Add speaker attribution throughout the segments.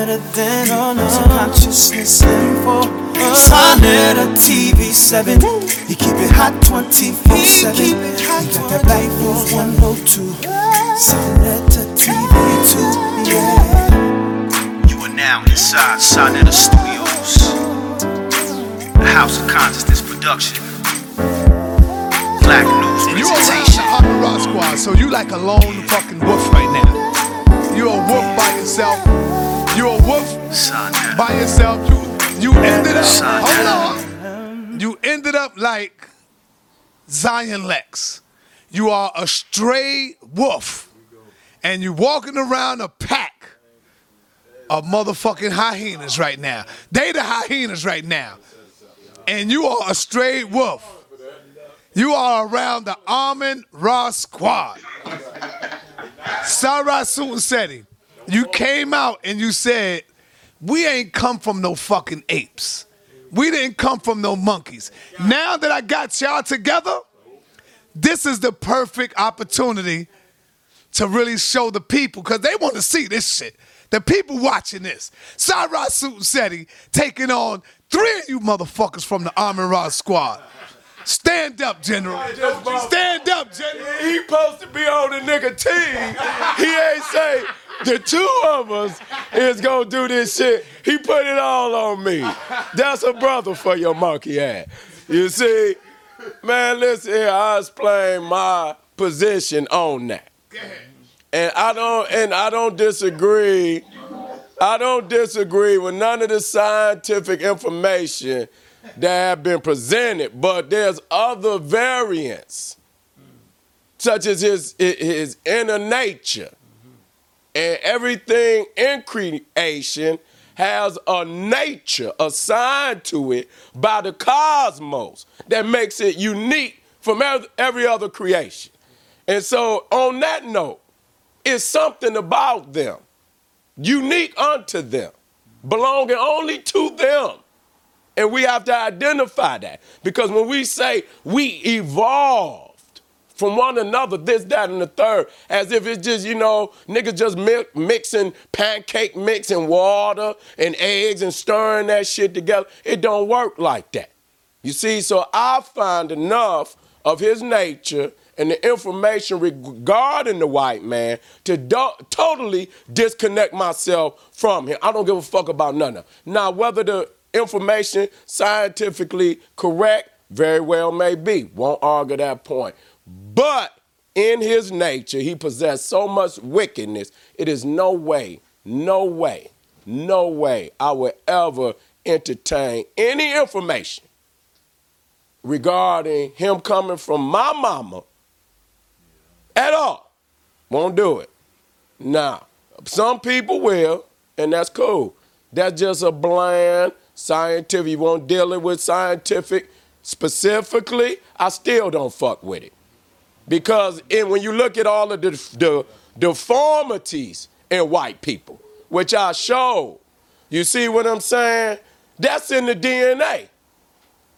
Speaker 1: better than no, no. consciousness info. Sa Neter TV 7. He keep it hot 24 7. He got that black wolf 102. Sa Neter TV 2. Yeah.
Speaker 2: You are now inside Sonnet Studios, the house of consciousness production. Black news
Speaker 3: You around the
Speaker 2: presentation.
Speaker 3: Harvard Rock Squad, so you like a lone fucking wolf right now. You're a wolf by yourself. You a wolf
Speaker 2: Sonnet.
Speaker 3: by yourself. You you ended up.
Speaker 2: Son.
Speaker 3: Hold on. You ended up like Zion Lex. You are a stray wolf, and you walking around a pack of motherfucking hyenas right now. They the hyenas right now, and you are a stray wolf. You are around the Armin Ross squad. Sarah Seti, you came out and you said, we ain't come from no fucking apes. We didn't come from no monkeys. Now that I got y'all together, this is the perfect opportunity to really show the people, because they want to see this shit. The people watching this. Sarah Seti taking on three of you motherfuckers from the Armin Ross squad. Stand up, General. Stand up, General.
Speaker 4: He supposed to be on the nigga team. He ain't say the two of us is gonna do this shit. He put it all on me. That's a brother for your monkey ass. You see, man, listen here. I explain my position on that, and I don't and I don't disagree. I don't disagree with none of the scientific information that have been presented, but there's other variants, such as his his inner nature, and everything in creation has a nature assigned to it by the cosmos that makes it unique from every other creation. And so, on that note, it's something about them, unique unto them, belonging only to them. And we have to identify that. Because when we say we evolved from one another, this, that, and the third, as if it's just, you know, niggas just mi- mixing pancake mix and water and eggs and stirring that shit together, it don't work like that. You see, so I find enough of his nature and the information regarding the white man to do- totally disconnect myself from him. I don't give a fuck about none of it. Now, whether the information scientifically correct, very well may be. Won't argue that point. But in his nature, he possessed so much wickedness, it is no way, no way, no way I will ever entertain any information regarding him coming from my mama at all. Won't do it. Now, some people will, and that's cool. That's just a bland scientific. You won't deal it with scientific specifically. I still don't fuck with it. Because in, when you look at all of the, the deformities in white people, which I showed, you see what I'm saying? That's in the DNA.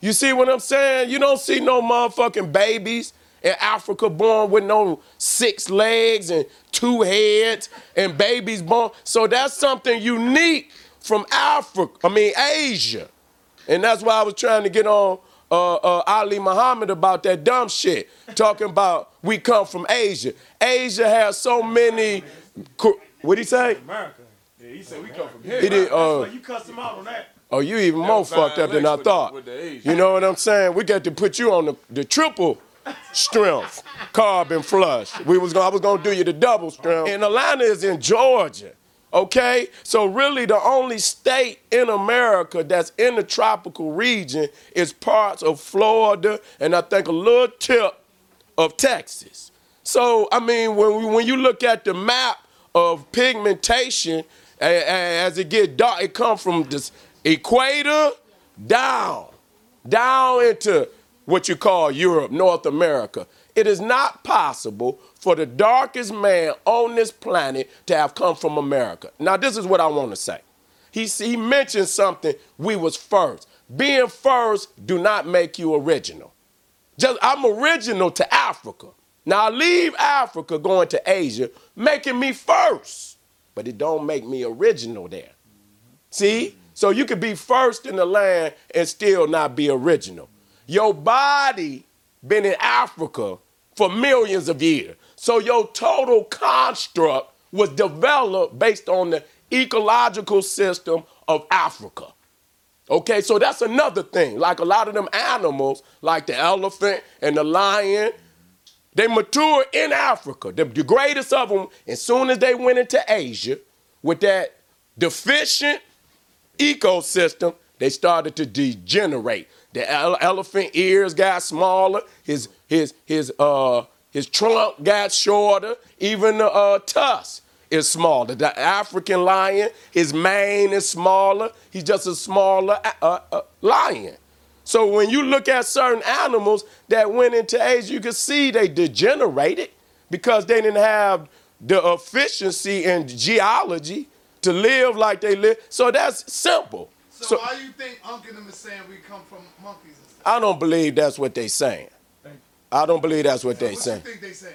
Speaker 4: You see what I'm saying? You don't see no motherfucking babies in Africa born with no six legs and two heads and babies born. So that's something unique from Africa, I mean Asia. And that's why I was trying to get on uh, uh, Ali Muhammad about that dumb shit, talking about we come from Asia. Asia has so many. co- What'd he say?
Speaker 5: America. Yeah, he said we come from here.
Speaker 4: He did, uh,
Speaker 5: you cussed him out on that.
Speaker 4: Oh, you even more fucked up than I thought. You know what I'm saying? We got to put you on the, the triple strength carbon flush. We was gonna, I was gonna do you the double strength. And Atlanta is in Georgia. Okay? So really the only state in America that's in the tropical region is parts of Florida and I think a little tip of Texas. So I mean, when we, when you look at the map of pigmentation, as it get dark, it comes from this equator down, down into what you call Europe, North America. It is not possible for the darkest man on this planet to have come from America. Now, this is what I want to say. He, he mentioned something, we was first. Being first do not make you original. Just I'm original to Africa. Now I leave Africa going to Asia, making me first. But it don't make me original there. See? So you could be first in the land and still not be original. Your body been in Africa for millions of years. So your total construct was developed based on the ecological system of Africa. Okay, so that's another thing. Like a lot of them animals, like the elephant and the lion, they mature in Africa. The, the greatest of them, as soon as they went into Asia with that deficient ecosystem, they started to degenerate. The ele- elephant ears got smaller. His his his uh his trunk got shorter. Even the uh, tusk is smaller. The African lion, his mane is smaller. He's just a smaller uh, uh, lion. So when you look at certain animals that went into Asia, you can see they degenerated because they didn't have the efficiency in geology to live like they live. So that's simple.
Speaker 3: So, why do you think Unc and them is saying we come from monkeys and stuff?
Speaker 4: I don't believe that's what they're saying. I don't believe that's what they
Speaker 3: What
Speaker 4: saying.
Speaker 3: you think they saying?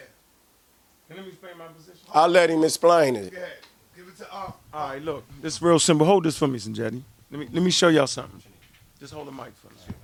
Speaker 5: Can let me explain my position?
Speaker 4: I'll let him explain it.
Speaker 3: Go ahead. Give it to Unc.
Speaker 5: All right, look, this is real simple. Hold this for me, Sanjetti. Let me let me show y'all something. Just hold the mic for me.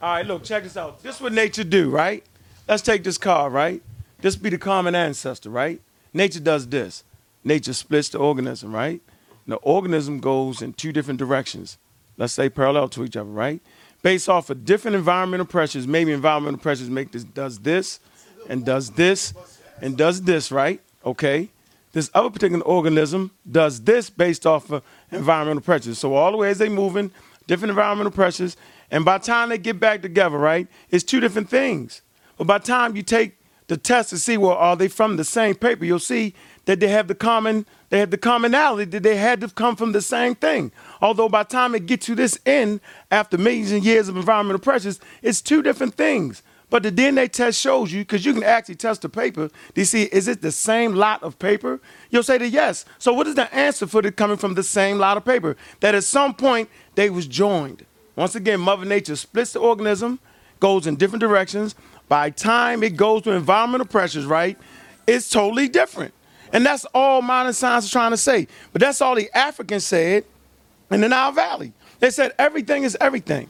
Speaker 5: All right, look, check this out. This is what nature do, right? Let's take this car, right? This be the common ancestor, right? Nature does this. Nature splits the organism, right? The organism goes in two different directions. Let's say parallel to each other, right? Based off of different environmental pressures, maybe environmental pressures make this does this and does this and does this, right? Okay. This other particular organism does this based off of environmental pressures. So all the way as they moving, different environmental pressures, and by the time they get back together, right, it's two different things. But by the time you take the test to see, well, are they from the same paper, you'll see that they have the common, they have the commonality that they had to come from the same thing. Although by the time it gets to this end, after millions of years of environmental pressures, it's two different things. But the DNA test shows you, because you can actually test the paper to see is it the same lot of paper? You'll say that yes. So what is the answer for it coming from the same lot of paper? That at some point they was joined. Once again, Mother Nature splits the organism, goes in different directions. By time it goes to environmental pressures, right, it's totally different. And that's all modern science is trying to say. But that's all the Africans said in the Nile Valley. They said everything is everything.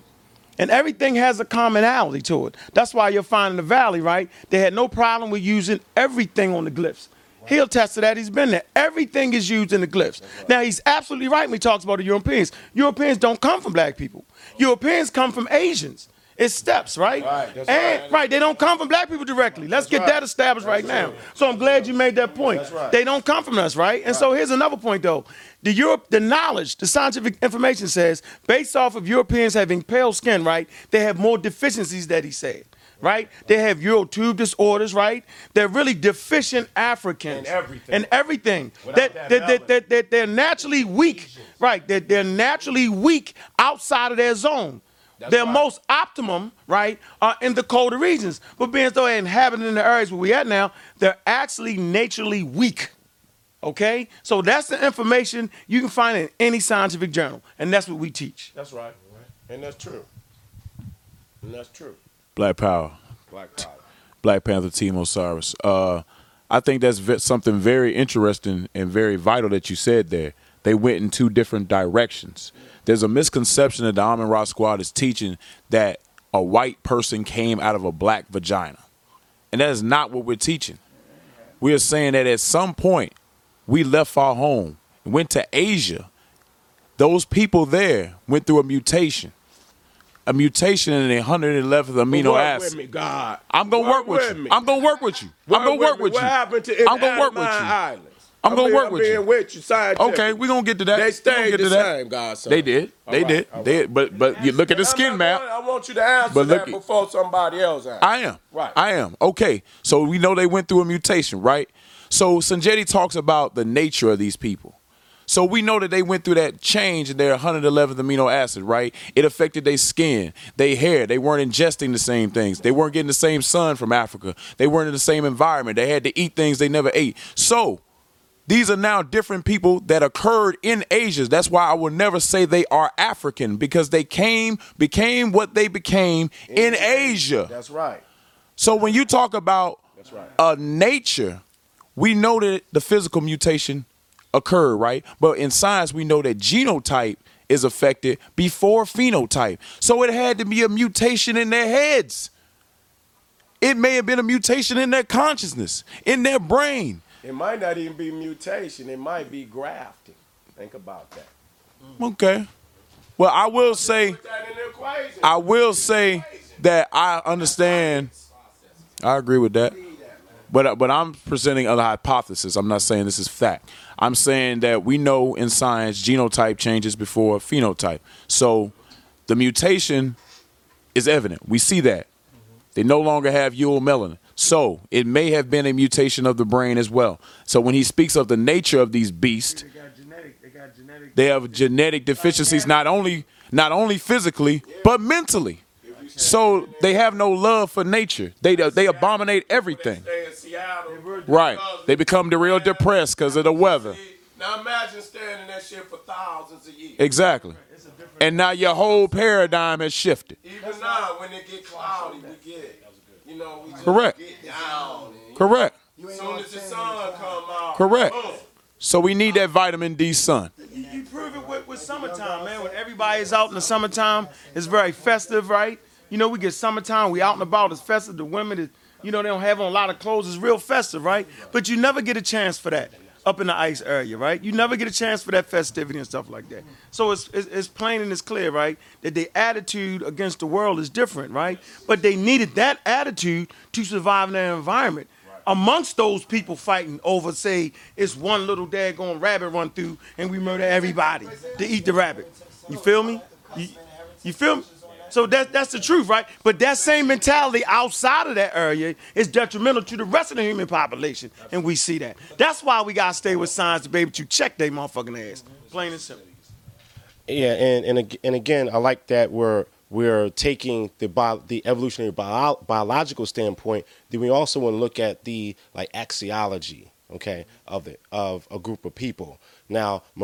Speaker 5: And everything has a commonality to it. That's why you'll find in the valley, right? They had no problem with using everything on the glyphs. He'll test to that. He's been there. Everything is used in the glyphs. Now, he's absolutely right when he talks about the Europeans. Europeans don't come from black people. Europeans come from Asians. It's steps, right?
Speaker 4: Right, that's
Speaker 5: and
Speaker 4: right.
Speaker 5: they don't come from black people directly. Let's get
Speaker 4: right.
Speaker 5: that established right now. So I'm glad you made that point.
Speaker 4: right.
Speaker 5: They don't come from us, right? And so here's another point though. The Europe, the knowledge, the scientific information says, based off of Europeans having pale skin, right, they have more deficiencies that he said. Right? They have Eurotube disorders, right? They're really deficient Africans.
Speaker 4: And everything.
Speaker 5: In everything.
Speaker 4: Without
Speaker 5: That,
Speaker 4: that
Speaker 5: that, that, that, that they're naturally weak. Right. That they're naturally weak outside of their zone. Their
Speaker 4: right.
Speaker 5: most optimum, right, are in the colder regions. But being as though they're inhabiting the areas where we at now, they're actually naturally weak. Okay? So that's the information you can find in any scientific journal. And that's what we teach.
Speaker 4: That's right. And that's true. And that's true.
Speaker 6: Black Power,
Speaker 4: Black power.
Speaker 6: Black Panther Team Osiris. Uh, I think that's ve- something very interesting and very vital that you said there. They went in two different directions. There's a misconception that the Amin Ra Squad is teaching that a white person came out of a black vagina. And that is not what we're teaching. We are saying that at some point we left our home and went to Asia. Those people there went through a mutation. A mutation in the 111th amino
Speaker 4: work
Speaker 6: acid.
Speaker 4: with me, God.
Speaker 6: I'm gonna work, with, you.
Speaker 4: me.
Speaker 6: I'm gonna work with you. I'm gonna work with
Speaker 4: what
Speaker 6: you.
Speaker 4: happened to
Speaker 6: I'm gonna work with you.
Speaker 4: Islands?
Speaker 6: I'm gonna
Speaker 4: being-
Speaker 6: work with you.
Speaker 4: with you. Scientific.
Speaker 6: Okay, we're gonna get to that.
Speaker 4: They stayed
Speaker 6: get
Speaker 4: the
Speaker 6: to that.
Speaker 4: same, godson.
Speaker 6: They did.
Speaker 4: All
Speaker 6: They
Speaker 4: right,
Speaker 6: did.
Speaker 4: all
Speaker 6: They
Speaker 4: right.
Speaker 6: but but you look at the skin map.
Speaker 4: going- I want you to answer
Speaker 6: But look
Speaker 4: that
Speaker 6: at-
Speaker 4: before somebody else answers.
Speaker 6: I am.
Speaker 4: Right.
Speaker 6: I am. Okay. So we know they went through a mutation, right? So Sanjetti talks about the nature of these people. So we know that they went through that change in their 111th amino acid, right? It affected their skin, their hair. They weren't ingesting the same things. They weren't getting the same sun from Africa. They weren't in the same environment. They had to eat things they never ate. So these are now different people that occurred in Asia. That's why I will never say they are African because they came, became what they became in Asia.
Speaker 4: That's right.
Speaker 6: So when you talk about
Speaker 4: right.
Speaker 6: uh, nature, we know that the physical mutation occurred, right? But in science, we know that genotype is affected before phenotype. So it had to be a mutation in their heads. It may have been a mutation in their consciousness, in their brain.
Speaker 4: It might not even be mutation. It might be grafting. Think about that.
Speaker 6: Okay. Well, I will say,
Speaker 4: Put that in the equation.
Speaker 6: I will say that I understand. I agree with that. But uh, but I'm presenting a hypothesis. I'm not saying this is fact. I'm saying that we know in science genotype changes before phenotype. So the mutation is evident. We see that. They no longer have eumelanin. So it may have been a mutation of the brain as well. So when he speaks of the nature of these beasts,
Speaker 5: They got genetic. They got genetic.
Speaker 6: they have genetic deficiencies not only not only physically but mentally. So they have no love for nature. They they abominate everything.
Speaker 4: Stay in Seattle.
Speaker 6: Right. They become the real depressed because of the weather.
Speaker 4: Now imagine staying in that shit for thousands of years.
Speaker 6: Exactly. And now your whole paradigm has shifted.
Speaker 4: Even now, when it get cloudy, we get, you know,
Speaker 6: Correct. Correct.
Speaker 4: soon as the sun come out,
Speaker 6: Correct.
Speaker 4: boom.
Speaker 6: So we need that vitamin D sun.
Speaker 5: You, you prove it with, with summertime, man. When everybody's out in the summertime, it's very festive, right? You know, we get summertime, we out and about, it's festive. The women, is, you know, they don't have on a lot of clothes. It's real festive, right? But you never get a chance for that up in the ice area, right? You never get a chance for that festivity and stuff like that. So it's, it's, it's plain and it's clear, right? That their attitude against the world is different, right? But they needed that attitude to survive in their environment amongst those people fighting over, say, it's one little daggone rabbit run through and we murder everybody to eat the rabbit. You feel me? You, you feel me? So that's that's the truth, right? But that same mentality outside of that area is detrimental to the rest of the human population, and we see that. That's why we gotta stay with science to be able to check they motherfucking ass. Plain and simple.
Speaker 7: Yeah, and and and again, I like that we're we're taking the bio, the evolutionary bio, biological standpoint. Then we also want to look at the like axiology, okay, of the of a group of people. Now, uh,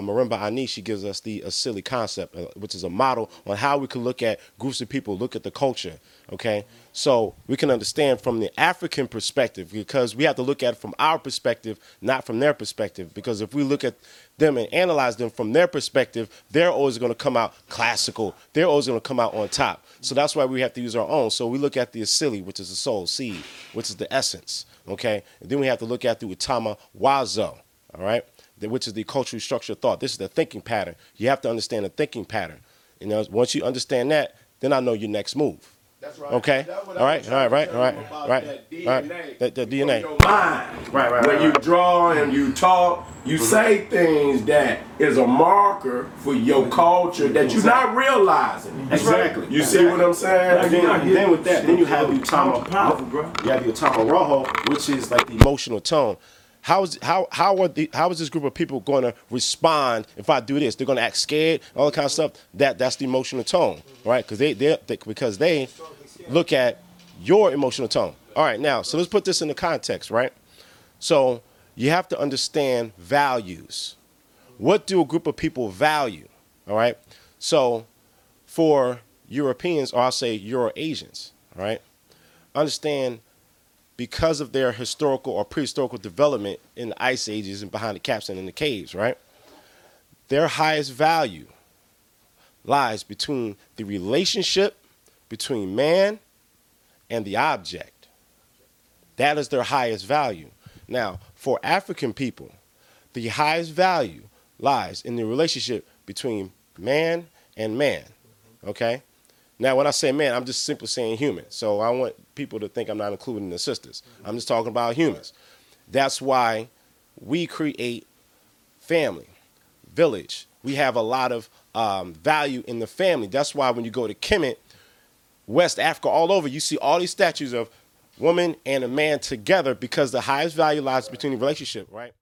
Speaker 7: Marimba Ani, she gives us the asili concept, uh, which is a model on how we can look at groups of people, look at the culture, okay? So we can understand from the African perspective because we have to look at it from our perspective, not from their perspective. Because if we look at them and analyze them from their perspective, they're always going to come out classical. They're always going to come out on top. So that's why we have to use our own. So we look at the asili, which is the soul seed, which is the essence, okay? And then we have to look at the utama wazo, all right? Which is the culturally structured thought. This is the thinking pattern. You have to understand the thinking pattern. You know, once you understand that, then I know your next move.
Speaker 4: That's right.
Speaker 7: Okay.
Speaker 4: That's what I
Speaker 7: All right.
Speaker 4: was
Speaker 7: All right. Right.
Speaker 4: trying
Speaker 7: All right.
Speaker 4: tell you
Speaker 7: Right.
Speaker 4: about that
Speaker 7: Right.
Speaker 4: DNA.
Speaker 7: The, the DNA.
Speaker 4: Your mind.
Speaker 7: Right, right,
Speaker 4: When
Speaker 7: right,
Speaker 4: you draw and you talk, you mm-hmm. say things that is a marker for your culture that you're not realizing.
Speaker 7: Exactly.
Speaker 4: You see what I'm saying?
Speaker 7: And then, then with that, then you have the utama. You have the utamaroho, which is like the emotional tone. How is how how are the how is this group of people going to respond if I do this? They're going to act scared, all that kind of stuff. That that's the emotional tone, right? Because they they because they look at your emotional tone. All right, now so let's put this in the context, right? So you have to understand values. What do a group of people value? All right. So for Europeans, or I'll say Euro Asians, all right, understand because of their historical or prehistorical development in the ice ages and behind the caps and in the caves, right? Their highest value lies between the relationship between man and the object. That is their highest value. Now, for African people, the highest value lies in the relationship between man and man. Okay? Now, when I say man, I'm just simply saying human. So I want people to think I'm not including the sisters. I'm just talking about humans. That's why we create family, village. We have a lot of um, value in the family. That's why when you go to Kemet, West Africa, all over, you see all these statues of woman and a man together because the highest value lies between the relationship, right?